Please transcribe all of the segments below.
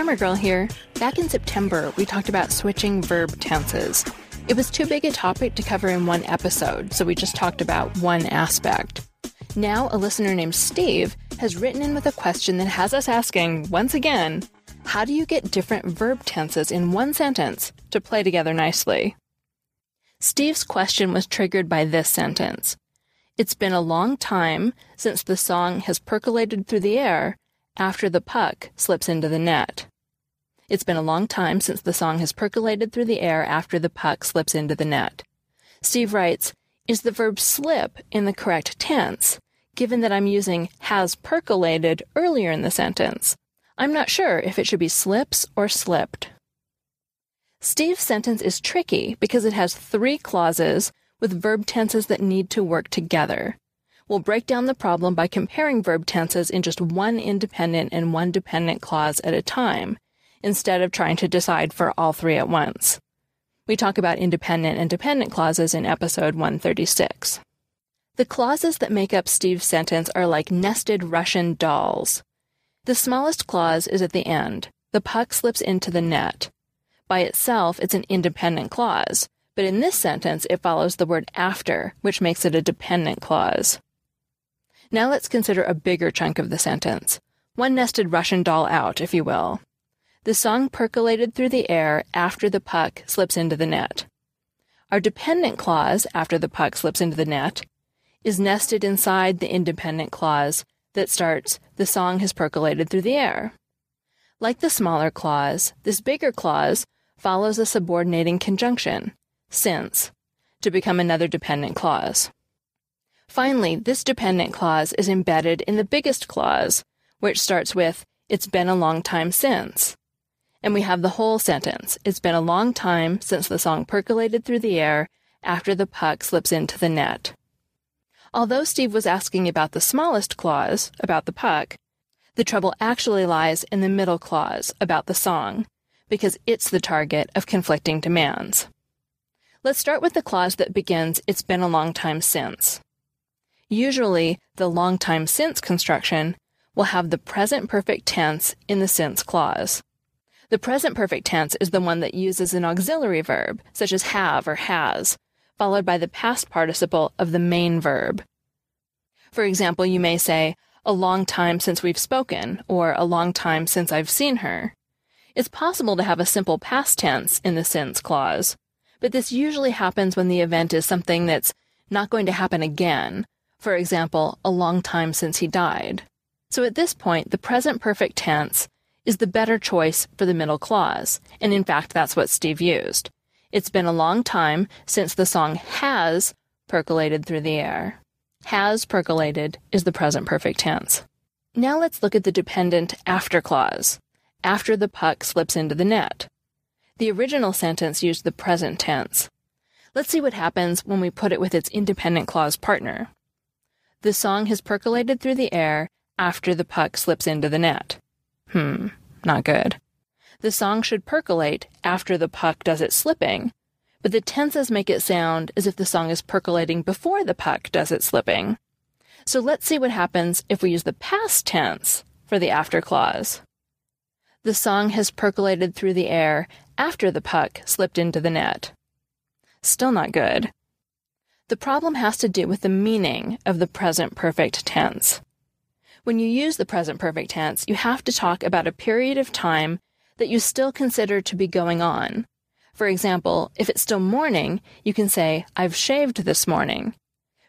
Grammar Girl here. Back in September, we talked about switching verb tenses. It was too big a topic to cover in one episode, so we just talked about one aspect. Now, a listener named Steve has written in with a question that has us asking, once again, how do you get different verb tenses in one sentence to play together nicely? Steve's question was triggered by this sentence It's been a long time since the song has percolated through the air after the puck slips into the net. It's been a long time since the song has percolated through the air after the puck slips into the net. Steve writes, Is the verb slip in the correct tense, given that I'm using has percolated earlier in the sentence? I'm not sure if it should be slips or slipped. Steve's sentence is tricky because it has three clauses with verb tenses that need to work together. We'll break down the problem by comparing verb tenses in just one independent and one dependent clause at a time, instead of trying to decide for all three at once. We talk about independent and dependent clauses in episode 136. The clauses that make up Steve's sentence are like nested Russian dolls. The smallest clause is at the end. The puck slips into the net. By itself, it's an independent clause, but in this sentence, it follows the word after, which makes it a dependent clause. Now let's consider a bigger chunk of the sentence. One nested Russian doll out, if you will. The song percolated through the air after the puck slips into the net. Our dependent clause, after the puck slips into the net, is nested inside the independent clause that starts, the song has percolated through the air. Like the smaller clause, this bigger clause follows a subordinating conjunction, since, to become another dependent clause. Finally, this dependent clause is embedded in the biggest clause, which starts with, It's been a long time since. And we have the whole sentence, It's been a long time since the song percolated through the air after the puck slips into the net. Although Steve was asking about the smallest clause, about the puck, the trouble actually lies in the middle clause, about the song, because it's the target of conflicting demands. Let's start with the clause that begins, It's been a long time since. Usually, the long time since construction will have the present perfect tense in the since clause. The present perfect tense is the one that uses an auxiliary verb, such as have or has, followed by the past participle of the main verb. For example, you may say, a long time since we've spoken, or a long time since I've seen her. It's possible to have a simple past tense in the since clause, but this usually happens when the event is something that's not going to happen again. For example, a long time since he died. So at this point, the present perfect tense is the better choice for the middle clause, and in fact, that's what Steve used. It's been a long time since the song has percolated through the air. Has percolated is the present perfect tense. Now let's look at the dependent after clause, after the puck slips into the net. The original sentence used the present tense. Let's see what happens when we put it with its independent clause partner. The song has percolated through the air after the puck slips into the net. Hmm, not good. The song should percolate after the puck does its slipping, but the tenses make it sound as if the song is percolating before the puck does its slipping. So let's see what happens if we use the past tense for the after clause. The song has percolated through the air after the puck slipped into the net. Still not good. The problem has to do with the meaning of the present perfect tense. When you use the present perfect tense, you have to talk about a period of time that you still consider to be going on. For example, if it's still morning, you can say, I've shaved this morning.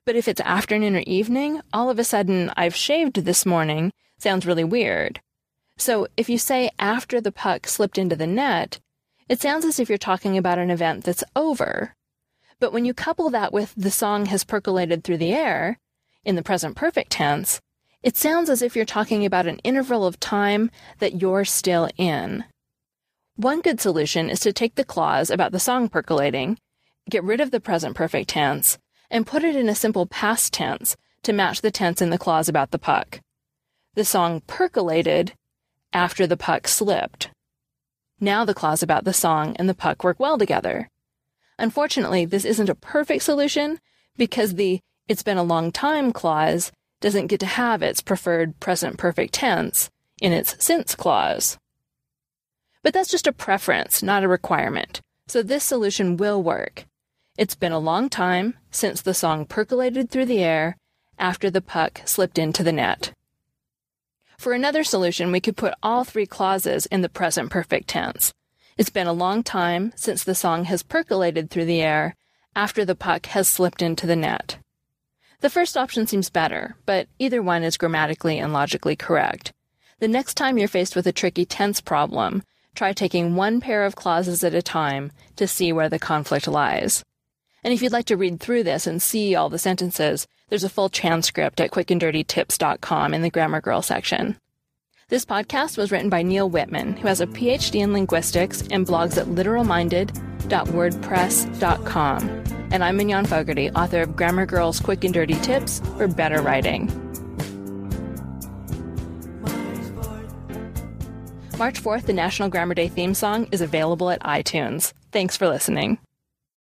But if it's afternoon or evening, all of a sudden, I've shaved this morning sounds really weird. So if you say after the puck slipped into the net, it sounds as if you're talking about an event that's over. But when you couple that with the song has percolated through the air, in the present perfect tense, it sounds as if you're talking about an interval of time that you're still in. One good solution is to take the clause about the song percolating, get rid of the present perfect tense, and put it in a simple past tense to match the tense in the clause about the puck. The song percolated after the puck slipped. Now the clause about the song and the puck work well together. Unfortunately, this isn't a perfect solution because the it's been a long time clause doesn't get to have its preferred present perfect tense in its since clause. But that's just a preference, not a requirement. So this solution will work. It's been a long time since the song percolated through the air after the puck slipped into the net. For another solution, we could put all three clauses in the present perfect tense. It's been a long time since the song has percolated through the air after the puck has slipped into the net. The first option seems better, but either one is grammatically and logically correct. The next time you're faced with a tricky tense problem, try taking one pair of clauses at a time to see where the conflict lies. And if you'd like to read through this and see all the sentences, there's a full transcript at quickanddirtytips.com in the Grammar Girl section. This podcast was written by Neal Whitman, who has a PhD in linguistics and blogs at literalminded.wordpress.com. And I'm Mignon Fogarty, author of Grammar Girl's Quick and Dirty Tips for Better Writing. March 4th, the National Grammar Day theme song is available at iTunes. Thanks for listening.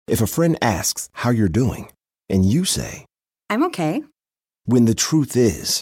If a friend asks how you're doing, and you say, I'm okay. when the truth is,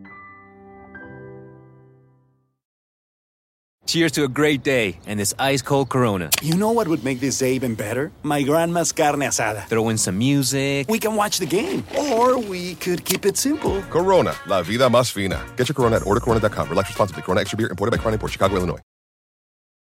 Cheers to a great day and this ice cold Corona. You know what would make this day even better? My grandma's carne asada. Throw in some music. We can watch the game, or we could keep it simple. Corona, la vida más fina. Get your Corona at ordercorona.com. Relax responsibly. Corona Extra Beer, imported by Crown Port Chicago, Illinois.